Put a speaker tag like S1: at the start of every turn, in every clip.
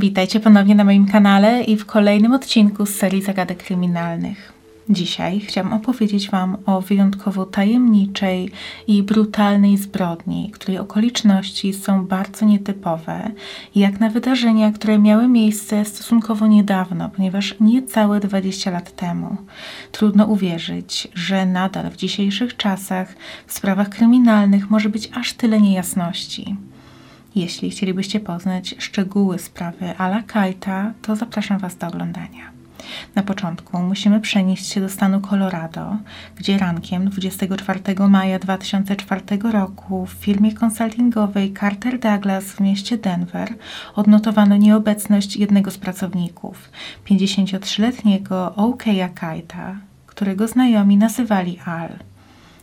S1: Witajcie ponownie na moim kanale i w kolejnym odcinku z serii Zagadek Kryminalnych. Dzisiaj chciałam opowiedzieć Wam o wyjątkowo tajemniczej i brutalnej zbrodni, której okoliczności są bardzo nietypowe, jak na wydarzenia, które miały miejsce stosunkowo niedawno, ponieważ niecałe 20 lat temu. Trudno uwierzyć, że nadal w dzisiejszych czasach w sprawach kryminalnych może być aż tyle niejasności. Jeśli chcielibyście poznać szczegóły sprawy Ala Kajta, to zapraszam Was do oglądania. Na początku musimy przenieść się do stanu Colorado, gdzie rankiem 24 maja 2004 roku w firmie konsultingowej Carter Douglas w mieście Denver odnotowano nieobecność jednego z pracowników, 53-letniego O.K.A. Kajta, którego znajomi nazywali Al.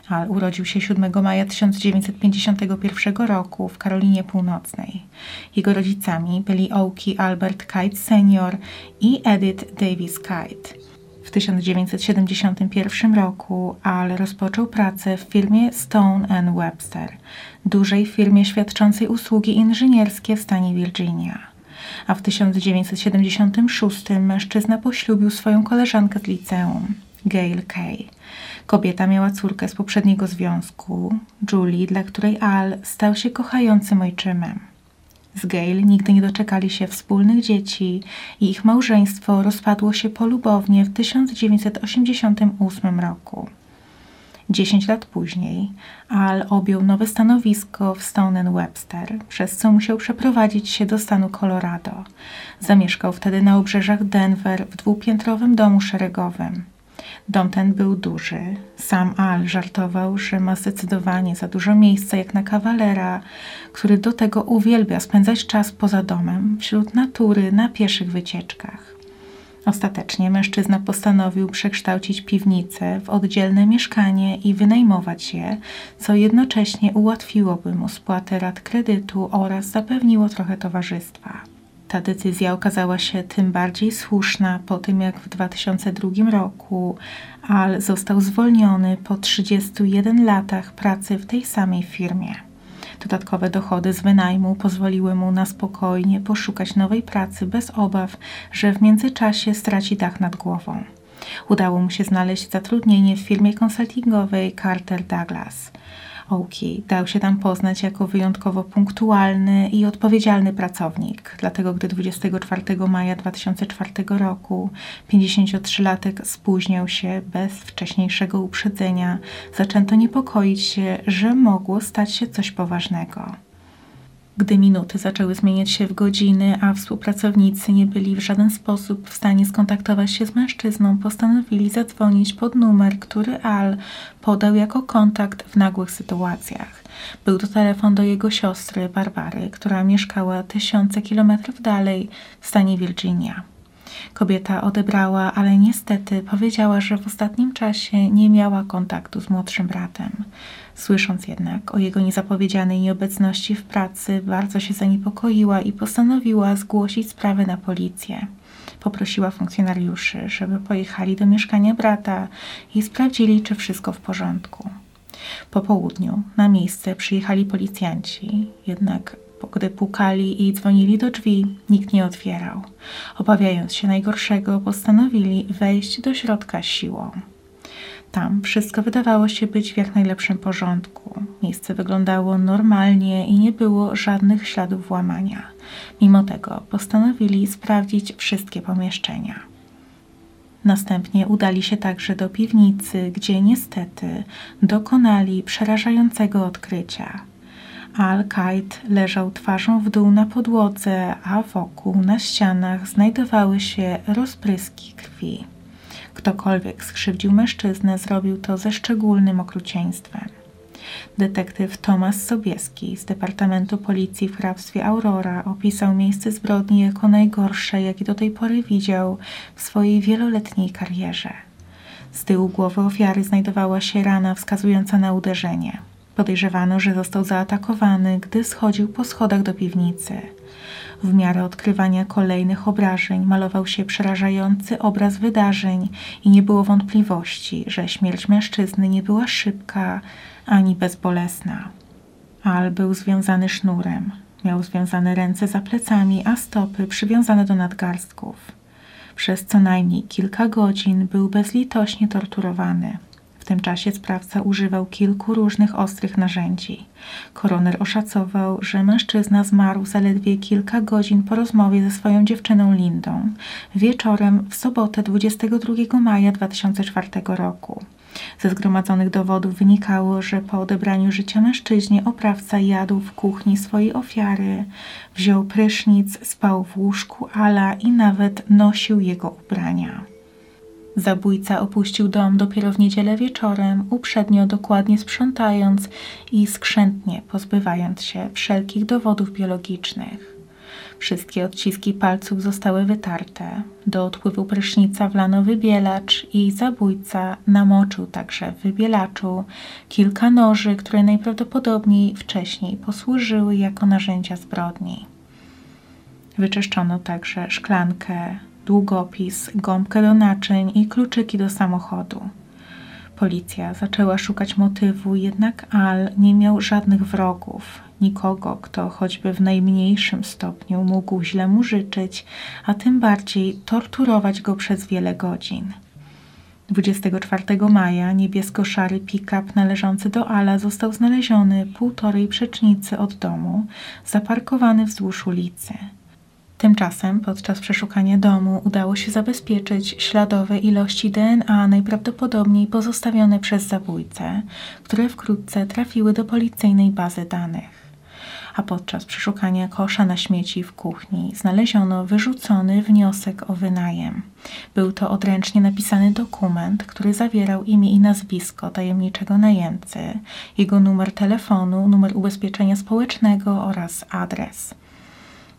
S1: Al urodził się 7 maja 1951 roku w Karolinie Północnej. Jego rodzicami byli Oki Albert Kite Senior i Edith Davis Kite. W 1971 roku Al rozpoczął pracę w firmie Stone Webster, dużej firmie świadczącej usługi inżynierskie w stanie Virginia. A w 1976 mężczyzna poślubił swoją koleżankę z liceum, Gail Kay. Kobieta miała córkę z poprzedniego związku, Julie, dla której Al stał się kochającym ojczymem. Z Gail nigdy nie doczekali się wspólnych dzieci i ich małżeństwo rozpadło się polubownie w 1988 roku. Dziesięć lat później Al objął nowe stanowisko w Stone Webster, przez co musiał przeprowadzić się do stanu Colorado. Zamieszkał wtedy na obrzeżach Denver w dwupiętrowym domu szeregowym. Dom ten był duży. Sam Al żartował, że ma zdecydowanie za dużo miejsca jak na kawalera, który do tego uwielbia spędzać czas poza domem, wśród natury, na pieszych wycieczkach. Ostatecznie mężczyzna postanowił przekształcić piwnicę w oddzielne mieszkanie i wynajmować je, co jednocześnie ułatwiłoby mu spłatę rat kredytu oraz zapewniło trochę towarzystwa. Ta decyzja okazała się tym bardziej słuszna po tym, jak w 2002 roku Al został zwolniony po 31 latach pracy w tej samej firmie. Dodatkowe dochody z wynajmu pozwoliły mu na spokojnie poszukać nowej pracy bez obaw, że w międzyczasie straci dach nad głową. Udało mu się znaleźć zatrudnienie w firmie konsultingowej Carter Douglas. Oki dał się tam poznać jako wyjątkowo punktualny i odpowiedzialny pracownik. Dlatego, gdy 24 maja 2004 roku 53-latek spóźniał się bez wcześniejszego uprzedzenia, zaczęto niepokoić się, że mogło stać się coś poważnego. Gdy minuty zaczęły zmieniać się w godziny, a współpracownicy nie byli w żaden sposób w stanie skontaktować się z mężczyzną, postanowili zadzwonić pod numer, który Al podał jako kontakt w nagłych sytuacjach. Był to telefon do jego siostry Barbary, która mieszkała tysiące kilometrów dalej w stanie Virginia. Kobieta odebrała, ale niestety powiedziała, że w ostatnim czasie nie miała kontaktu z młodszym bratem. Słysząc jednak o jego niezapowiedzianej nieobecności w pracy, bardzo się zaniepokoiła i postanowiła zgłosić sprawę na policję. Poprosiła funkcjonariuszy, żeby pojechali do mieszkania brata i sprawdzili, czy wszystko w porządku. Po południu na miejsce przyjechali policjanci, jednak gdy pukali i dzwonili do drzwi, nikt nie otwierał. Obawiając się najgorszego, postanowili wejść do środka siłą. Tam wszystko wydawało się być w jak najlepszym porządku. Miejsce wyglądało normalnie i nie było żadnych śladów włamania. Mimo tego postanowili sprawdzić wszystkie pomieszczenia. Następnie udali się także do piwnicy, gdzie niestety dokonali przerażającego odkrycia. Al-Kaid leżał twarzą w dół na podłodze, a wokół na ścianach znajdowały się rozpryski krwi. Ktokolwiek skrzywdził mężczyznę, zrobił to ze szczególnym okrucieństwem. Detektyw Tomasz Sobieski z Departamentu Policji w hrabstwie Aurora opisał miejsce zbrodni jako najgorsze, jakie do tej pory widział w swojej wieloletniej karierze. Z tyłu głowy ofiary znajdowała się rana wskazująca na uderzenie. Podejrzewano, że został zaatakowany, gdy schodził po schodach do piwnicy. W miarę odkrywania kolejnych obrażeń malował się przerażający obraz wydarzeń i nie było wątpliwości, że śmierć mężczyzny nie była szybka ani bezbolesna. Al był związany sznurem. Miał związane ręce za plecami, a stopy przywiązane do nadgarstków. Przez co najmniej kilka godzin był bezlitośnie torturowany. W tym czasie sprawca używał kilku różnych ostrych narzędzi. Koroner oszacował, że mężczyzna zmarł zaledwie kilka godzin po rozmowie ze swoją dziewczyną Lindą wieczorem w sobotę 22 maja 2004 roku. Ze zgromadzonych dowodów wynikało, że po odebraniu życia mężczyźnie oprawca jadł w kuchni swojej ofiary, wziął prysznic, spał w łóżku Ala i nawet nosił jego ubrania. Zabójca opuścił dom dopiero w niedzielę wieczorem, uprzednio dokładnie sprzątając i skrzętnie pozbywając się wszelkich dowodów biologicznych. Wszystkie odciski palców zostały wytarte. Do odpływu prysznica wlano wybielacz i zabójca namoczył także w wybielaczu kilka noży, które najprawdopodobniej wcześniej posłużyły jako narzędzia zbrodni. Wyczyszczono także szklankę długopis, gąbkę do naczyń i kluczyki do samochodu. Policja zaczęła szukać motywu, jednak Al nie miał żadnych wrogów, nikogo, kto choćby w najmniejszym stopniu mógł źle mu życzyć, a tym bardziej torturować go przez wiele godzin. 24 maja niebiesko-szary pick-up należący do Ala został znaleziony półtorej przecznicy od domu, zaparkowany wzdłuż ulicy. Tymczasem podczas przeszukania domu udało się zabezpieczyć śladowe ilości DNA najprawdopodobniej pozostawione przez zabójcę, które wkrótce trafiły do policyjnej bazy danych. A podczas przeszukania kosza na śmieci w kuchni znaleziono wyrzucony wniosek o wynajem. Był to odręcznie napisany dokument, który zawierał imię i nazwisko tajemniczego najemcy, jego numer telefonu, numer ubezpieczenia społecznego oraz adres.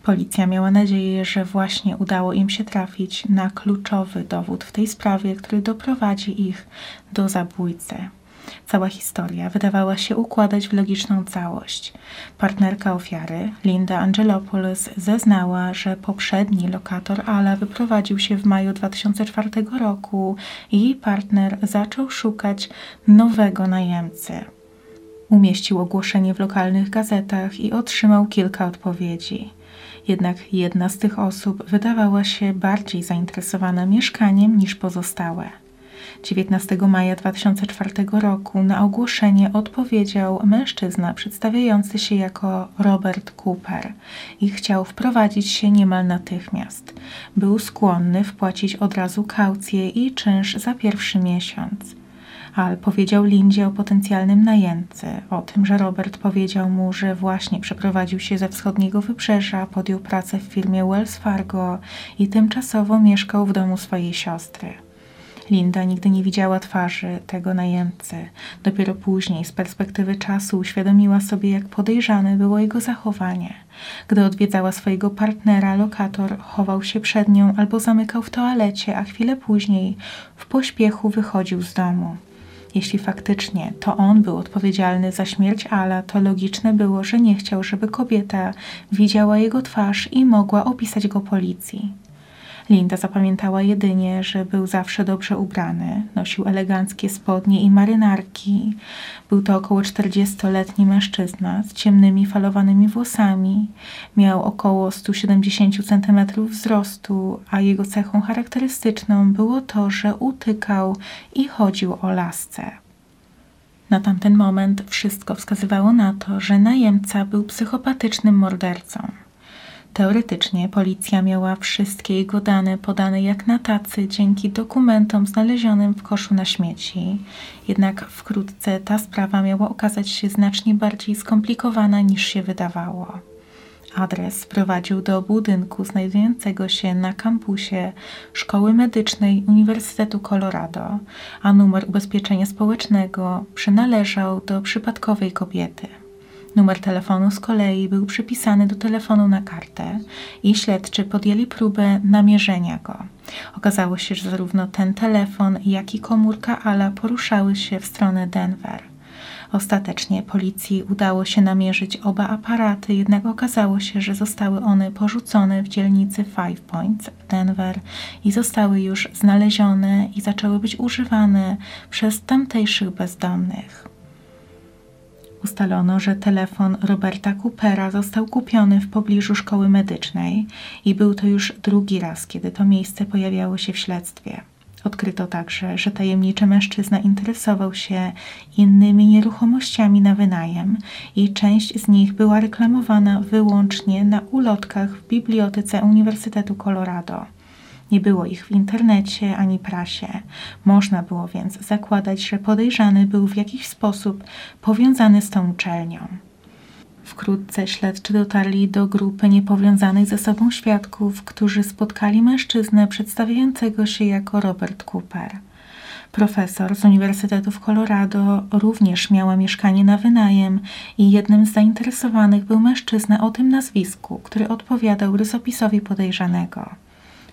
S1: Policja miała nadzieję, że właśnie udało im się trafić na kluczowy dowód w tej sprawie, który doprowadzi ich do zabójcy. Cała historia wydawała się układać w logiczną całość. Partnerka ofiary, Linda Angelopoulos, zeznała, że poprzedni lokator Ala wyprowadził się w maju 2004 roku i jej partner zaczął szukać nowego najemcy. Umieścił ogłoszenie w lokalnych gazetach i otrzymał kilka odpowiedzi. Jednak jedna z tych osób wydawała się bardziej zainteresowana mieszkaniem niż pozostałe. 19 maja 2004 roku na ogłoszenie odpowiedział mężczyzna przedstawiający się jako Robert Cooper i chciał wprowadzić się niemal natychmiast. Był skłonny wpłacić od razu kaucję i czynsz za pierwszy miesiąc. Al powiedział Lindzie o potencjalnym najemcy, o tym, że Robert powiedział mu, że właśnie przeprowadził się ze wschodniego wybrzeża, podjął pracę w firmie Wells Fargo i tymczasowo mieszkał w domu swojej siostry. Linda nigdy nie widziała twarzy tego najemcy. Dopiero później, z perspektywy czasu, uświadomiła sobie, jak podejrzane było jego zachowanie. Gdy odwiedzała swojego partnera, lokator chował się przed nią albo zamykał w toalecie, a chwilę później w pośpiechu wychodził z domu. Jeśli faktycznie to on był odpowiedzialny za śmierć Ala, to logiczne było, że nie chciał, żeby kobieta widziała jego twarz i mogła opisać go policji. Linda zapamiętała jedynie, że był zawsze dobrze ubrany, nosił eleganckie spodnie i marynarki. Był to około 40-letni mężczyzna z ciemnymi falowanymi włosami. Miał około 170 cm wzrostu, a jego cechą charakterystyczną było to, że utykał i chodził o lasce. Na tamten moment wszystko wskazywało na to, że najemca był psychopatycznym mordercą. Teoretycznie policja miała wszystkie jego dane podane jak na tacy dzięki dokumentom znalezionym w koszu na śmieci. Jednak wkrótce ta sprawa miała okazać się znacznie bardziej skomplikowana niż się wydawało. Adres prowadził do budynku znajdującego się na kampusie Szkoły Medycznej Uniwersytetu Colorado, a numer ubezpieczenia społecznego przynależał do przypadkowej kobiety. Numer telefonu z kolei był przypisany do telefonu na kartę i śledczy podjęli próbę namierzenia go. Okazało się, że zarówno ten telefon, jak i komórka Ala poruszały się w stronę Denver. Ostatecznie policji udało się namierzyć oba aparaty, jednak okazało się, że zostały one porzucone w dzielnicy Five Points w Denver i zostały już znalezione i zaczęły być używane przez tamtejszych bezdomnych. Ustalono, że telefon Roberta Coopera został kupiony w pobliżu szkoły medycznej i był to już drugi raz, kiedy to miejsce pojawiało się w śledztwie. Odkryto także, że tajemniczy mężczyzna interesował się innymi nieruchomościami na wynajem i część z nich była reklamowana wyłącznie na ulotkach w bibliotece Uniwersytetu Colorado. Nie było ich w internecie ani prasie. Można było więc zakładać, że podejrzany był w jakiś sposób powiązany z tą uczelnią. Wkrótce śledczy dotarli do grupy niepowiązanych ze sobą świadków, którzy spotkali mężczyznę przedstawiającego się jako Robert Cooper. Profesor z Uniwersytetu w Colorado również miała mieszkanie na wynajem i jednym z zainteresowanych był mężczyzna o tym nazwisku, który odpowiadał rysopisowi podejrzanego.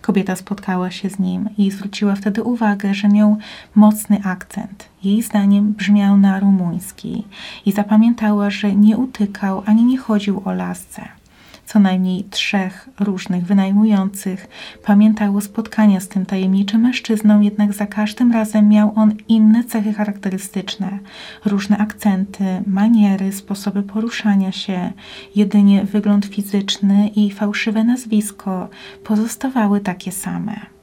S1: Kobieta spotkała się z nim i zwróciła wtedy uwagę, że miał mocny akcent. Jej zdaniem brzmiał na rumuński i zapamiętała, że nie utykał ani nie chodził o lasce co najmniej trzech różnych wynajmujących pamiętało spotkania z tym tajemniczym mężczyzną, jednak za każdym razem miał on inne cechy charakterystyczne, różne akcenty, maniery, sposoby poruszania się, jedynie wygląd fizyczny i fałszywe nazwisko pozostawały takie same.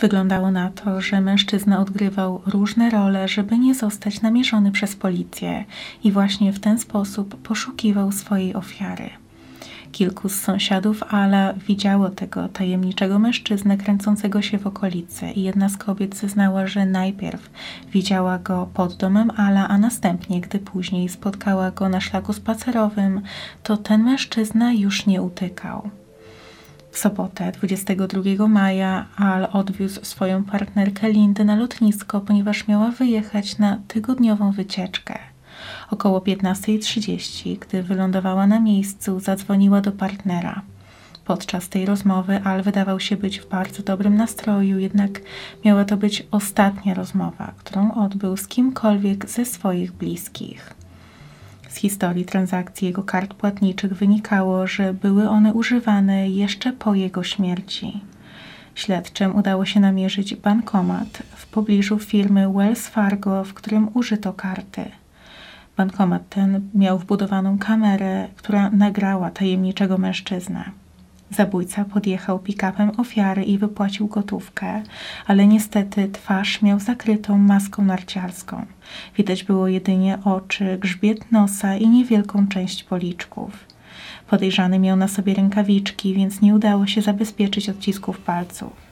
S1: Wyglądało na to, że mężczyzna odgrywał różne role, żeby nie zostać namierzony przez policję i właśnie w ten sposób poszukiwał swojej ofiary. Kilku z sąsiadów Ala widziało tego tajemniczego mężczyznę kręcącego się w okolicy i jedna z kobiet zeznała, że najpierw widziała go pod domem Ala, a następnie, gdy później spotkała go na szlaku spacerowym, to ten mężczyzna już nie utykał. W sobotę 22 maja Al odwiózł swoją partnerkę Lindę na lotnisko, ponieważ miała wyjechać na tygodniową wycieczkę. Około 15.30, gdy wylądowała na miejscu, zadzwoniła do partnera. Podczas tej rozmowy Al wydawał się być w bardzo dobrym nastroju, jednak miała to być ostatnia rozmowa, którą odbył z kimkolwiek ze swoich bliskich. Z historii transakcji jego kart płatniczych wynikało, że były one używane jeszcze po jego śmierci. Śledczym udało się namierzyć bankomat w pobliżu firmy Wells Fargo, w którym użyto karty. Bankomat ten miał wbudowaną kamerę, która nagrała tajemniczego mężczyznę. Zabójca podjechał pick-upem ofiary i wypłacił gotówkę, ale niestety twarz miał zakrytą maską narciarską. Widać było jedynie oczy, grzbiet nosa i niewielką część policzków. Podejrzany miał na sobie rękawiczki, więc nie udało się zabezpieczyć odcisków palców.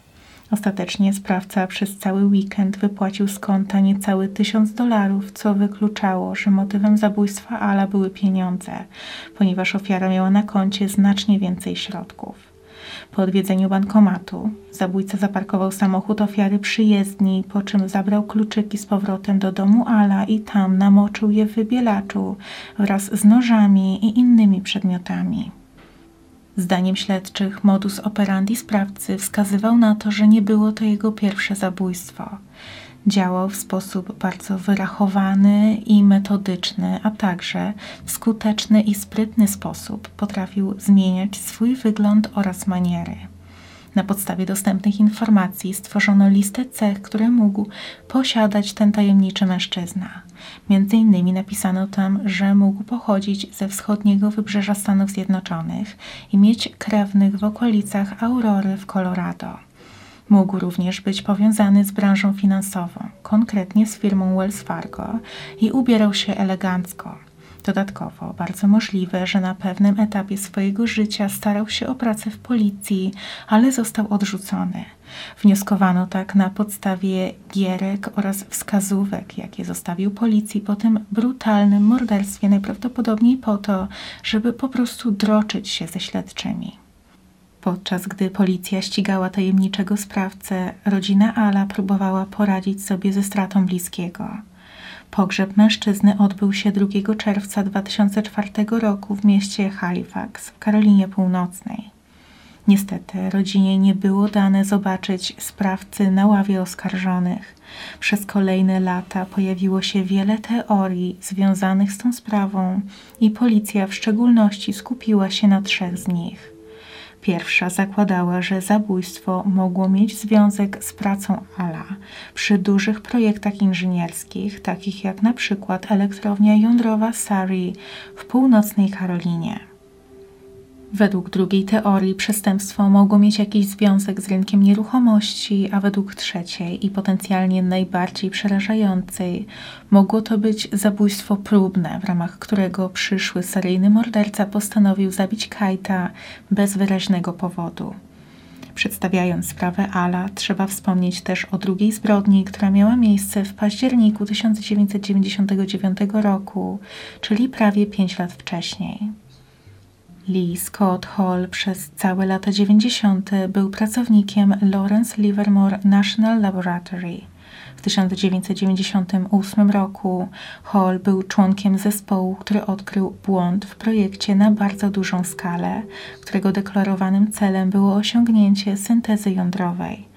S1: Ostatecznie sprawca przez cały weekend wypłacił z konta niecały tysiąc dolarów, co wykluczało, że motywem zabójstwa Ala były pieniądze, ponieważ ofiara miała na koncie znacznie więcej środków. Po odwiedzeniu bankomatu zabójca zaparkował samochód ofiary przy jezdni, po czym zabrał kluczyki z powrotem do domu Ala i tam namoczył je w wybielaczu wraz z nożami i innymi przedmiotami. Zdaniem śledczych modus operandi sprawcy wskazywał na to, że nie było to jego pierwsze zabójstwo. Działał w sposób bardzo wyrachowany i metodyczny, a także w skuteczny i sprytny sposób potrafił zmieniać swój wygląd oraz maniery. Na podstawie dostępnych informacji stworzono listę cech, które mógł posiadać ten tajemniczy mężczyzna. Między innymi napisano tam, że mógł pochodzić ze wschodniego wybrzeża Stanów Zjednoczonych i mieć krewnych w okolicach Aurory w Colorado. Mógł również być powiązany z branżą finansową, konkretnie z firmą Wells Fargo i ubierał się elegancko. Dodatkowo, bardzo możliwe, że na pewnym etapie swojego życia starał się o pracę w policji, ale został odrzucony. Wnioskowano tak na podstawie gierek oraz wskazówek, jakie zostawił policji po tym brutalnym morderstwie, najprawdopodobniej po to, żeby po prostu droczyć się ze śledczymi. Podczas gdy policja ścigała tajemniczego sprawcę, rodzina Ala próbowała poradzić sobie ze stratą bliskiego. Pogrzeb mężczyzny odbył się 2 czerwca 2004 roku w mieście Halifax w Karolinie Północnej. Niestety rodzinie nie było dane zobaczyć sprawcy na ławie oskarżonych. Przez kolejne lata pojawiło się wiele teorii związanych z tą sprawą i policja w szczególności skupiła się na trzech z nich. Pierwsza zakładała, że zabójstwo mogło mieć związek z pracą Ala przy dużych projektach inżynierskich, takich jak na przykład elektrownia jądrowa Surrey w północnej Karolinie. Według drugiej teorii przestępstwo mogło mieć jakiś związek z rynkiem nieruchomości, a według trzeciej i potencjalnie najbardziej przerażającej mogło to być zabójstwo próbne, w ramach którego przyszły seryjny morderca postanowił zabić Kajta bez wyraźnego powodu. Przedstawiając sprawę Ala, trzeba wspomnieć też o drugiej zbrodni, która miała miejsce w październiku 1999 roku, czyli prawie 5 lat wcześniej. Lee Scott Hall przez całe lata 90. był pracownikiem Lawrence Livermore National Laboratory. W 1998 roku Hall był członkiem zespołu, który odkrył błąd w projekcie na bardzo dużą skalę, którego deklarowanym celem było osiągnięcie syntezy jądrowej.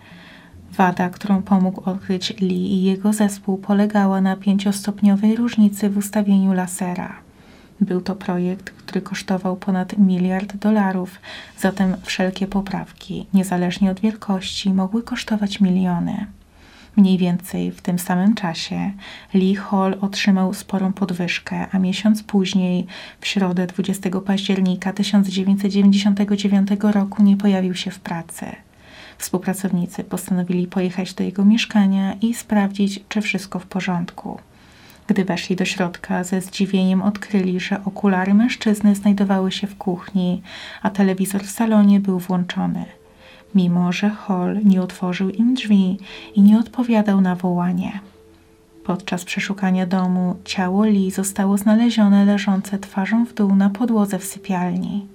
S1: Wada, którą pomógł odkryć Lee i jego zespół, polegała na pięciostopniowej różnicy w ustawieniu lasera. Był to projekt, który kosztował ponad miliard dolarów, zatem wszelkie poprawki, niezależnie od wielkości, mogły kosztować miliony. Mniej więcej w tym samym czasie Lee Hall otrzymał sporą podwyżkę, a miesiąc później, w środę 20 października 1999 roku, nie pojawił się w pracy. Współpracownicy postanowili pojechać do jego mieszkania i sprawdzić, czy wszystko w porządku. Gdy weszli do środka, ze zdziwieniem odkryli, że okulary mężczyzny znajdowały się w kuchni, a telewizor w salonie był włączony. Mimo, że Hall nie otworzył im drzwi i nie odpowiadał na wołanie. Podczas przeszukania domu ciało Lee zostało znalezione leżące twarzą w dół na podłodze w sypialni.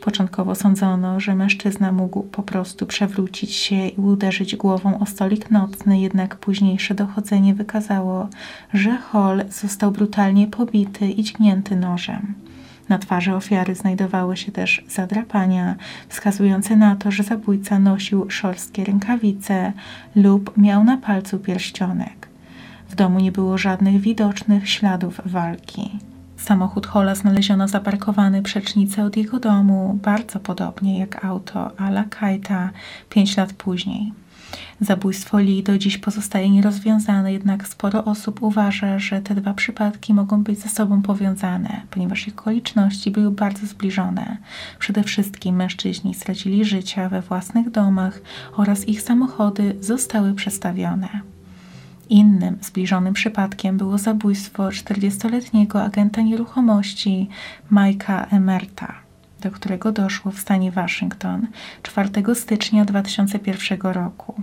S1: Początkowo sądzono, że mężczyzna mógł po prostu przewrócić się i uderzyć głową o stolik nocny, jednak późniejsze dochodzenie wykazało, że Hall został brutalnie pobity i dźgnięty nożem. Na twarzy ofiary znajdowały się też zadrapania, wskazujące na to, że zabójca nosił szorstkie rękawice lub miał na palcu pierścionek. W domu nie było żadnych widocznych śladów walki. Samochód Hola znaleziono zaparkowany przecznicę od jego domu, bardzo podobnie jak auto Ala Kajta pięć lat później. Zabójstwo Lee do dziś pozostaje nierozwiązane, jednak sporo osób uważa, że te dwa przypadki mogą być ze sobą powiązane, ponieważ ich okoliczności były bardzo zbliżone. Przede wszystkim mężczyźni stracili życia we własnych domach oraz ich samochody zostały przestawione. Innym zbliżonym przypadkiem było zabójstwo 40-letniego agenta nieruchomości Mike'a Emerta, do którego doszło w stanie Waszyngton 4 stycznia 2001 roku.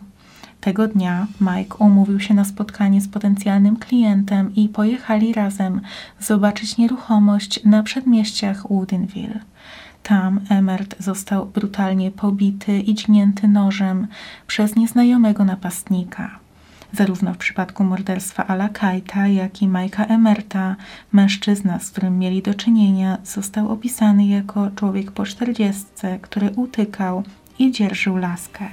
S1: Tego dnia Mike umówił się na spotkanie z potencjalnym klientem i pojechali razem zobaczyć nieruchomość na przedmieściach Woodinville. Tam Emert został brutalnie pobity i dźgnięty nożem przez nieznajomego napastnika. Zarówno w przypadku morderstwa Ala Kajta, jak i Majka Emerta, mężczyzna, z którym mieli do czynienia, został opisany jako człowiek po czterdziestce, który utykał i dzierżył laskę.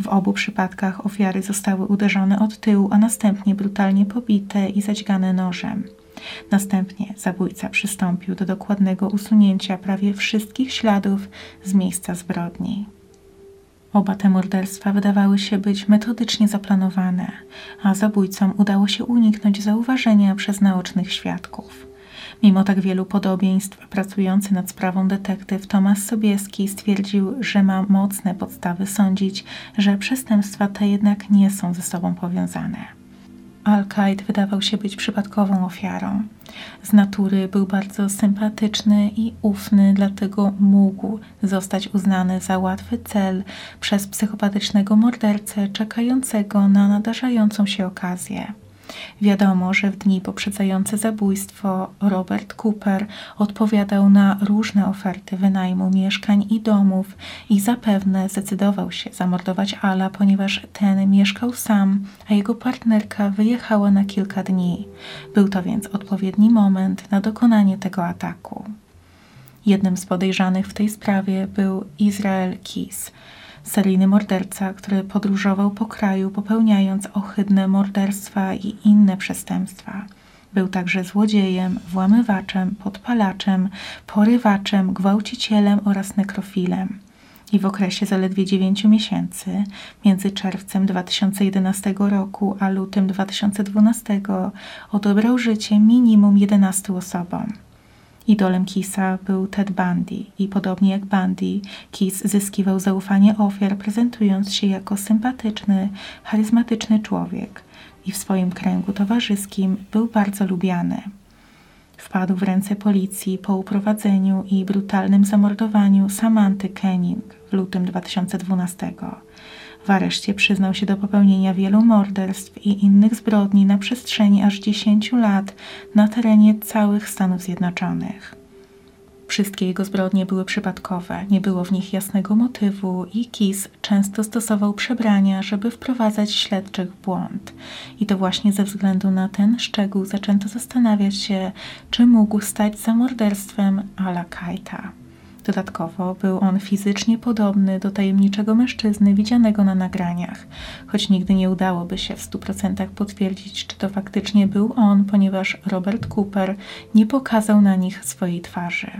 S1: W obu przypadkach ofiary zostały uderzone od tyłu, a następnie brutalnie pobite i zadźgane nożem. Następnie zabójca przystąpił do dokładnego usunięcia prawie wszystkich śladów z miejsca zbrodni. Oba te morderstwa wydawały się być metodycznie zaplanowane, a zabójcom udało się uniknąć zauważenia przez naocznych świadków. Mimo tak wielu podobieństw, pracujący nad sprawą detektyw Tomasz Sobieski stwierdził, że ma mocne podstawy sądzić, że przestępstwa te jednak nie są ze sobą powiązane. Al-Kaid wydawał się być przypadkową ofiarą. Z natury był bardzo sympatyczny i ufny, dlatego mógł zostać uznany za łatwy cel przez psychopatycznego mordercę czekającego na nadarzającą się okazję. Wiadomo, że w dni poprzedzające zabójstwo Robert Cooper odpowiadał na różne oferty wynajmu mieszkań i domów i zapewne zdecydował się zamordować Ala, ponieważ ten mieszkał sam, a jego partnerka wyjechała na kilka dni. Był to więc odpowiedni moment na dokonanie tego ataku. Jednym z podejrzanych w tej sprawie był Izrael Kis, seryjny morderca, który podróżował po kraju, popełniając ohydne morderstwa i inne przestępstwa. Był także złodziejem, włamywaczem, podpalaczem, porywaczem, gwałcicielem oraz nekrofilem. i w okresie zaledwie 9 miesięcy, między czerwcem 2011 roku a lutym 2012, odebrał życie minimum 11 osobom. Idolem Kisa był Ted Bundy i podobnie jak Bundy, Kiss zyskiwał zaufanie ofiar, prezentując się jako sympatyczny, charyzmatyczny człowiek i w swoim kręgu towarzyskim był bardzo lubiany. Wpadł w ręce policji po uprowadzeniu i brutalnym zamordowaniu Samanty Kenning w lutym 2012. W areszcie przyznał się do popełnienia wielu morderstw i innych zbrodni na przestrzeni aż 10 lat na terenie całych Stanów Zjednoczonych. Wszystkie jego zbrodnie były przypadkowe, nie było w nich jasnego motywu i Kis często stosował przebrania, żeby wprowadzać śledczych w błąd. I to właśnie ze względu na ten szczegół zaczęto zastanawiać się, czy mógł stać za morderstwem Ala Kajta. Dodatkowo był on fizycznie podobny do tajemniczego mężczyzny widzianego na nagraniach, choć nigdy nie udałoby się w stu procentach potwierdzić, czy to faktycznie był on, ponieważ Robert Cooper nie pokazał na nich swojej twarzy.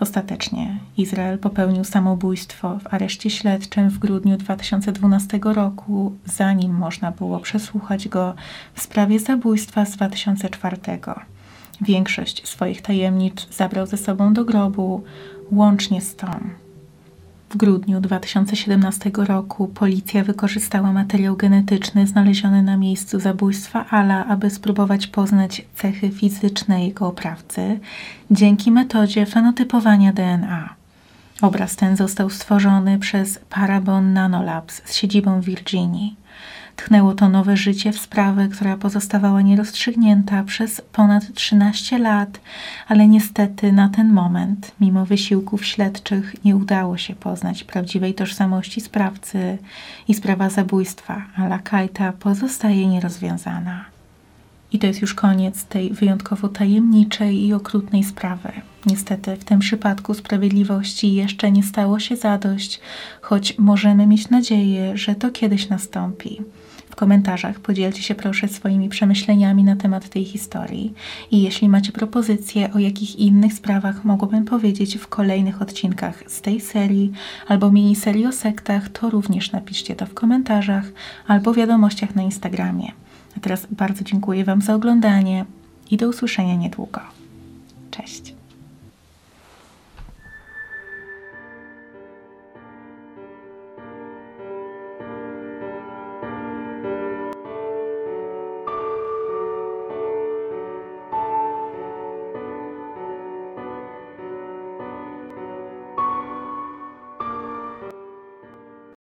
S1: Ostatecznie Izrael popełnił samobójstwo w areszcie śledczym w grudniu 2012 roku, zanim można było przesłuchać go w sprawie zabójstwa z 2004. Większość swoich tajemnic zabrał ze sobą do grobu, łącznie z tą. W grudniu 2017 roku policja wykorzystała materiał genetyczny znaleziony na miejscu zabójstwa Ala, aby spróbować poznać cechy fizyczne jego oprawcy dzięki metodzie fenotypowania DNA. Obraz ten został stworzony przez Parabon Nanolabs z siedzibą w Virginii. Tchnęło to nowe życie w sprawę, która pozostawała nierozstrzygnięta przez ponad 13 lat, ale niestety na ten moment, mimo wysiłków śledczych, nie udało się poznać prawdziwej tożsamości sprawcy i sprawa zabójstwa Ala Kajta pozostaje nierozwiązana. I to jest już koniec tej wyjątkowo tajemniczej i okrutnej sprawy. Niestety w tym przypadku sprawiedliwości jeszcze nie stało się zadość, choć możemy mieć nadzieję, że to kiedyś nastąpi komentarzach podzielcie się proszę swoimi przemyśleniami na temat tej historii. I jeśli macie propozycje, o jakich innych sprawach mogłabym powiedzieć w kolejnych odcinkach z tej serii albo miniserii o sektach, to również napiszcie to w komentarzach albo wiadomościach na Instagramie. A teraz bardzo dziękuję Wam za oglądanie i do usłyszenia niedługo. Cześć.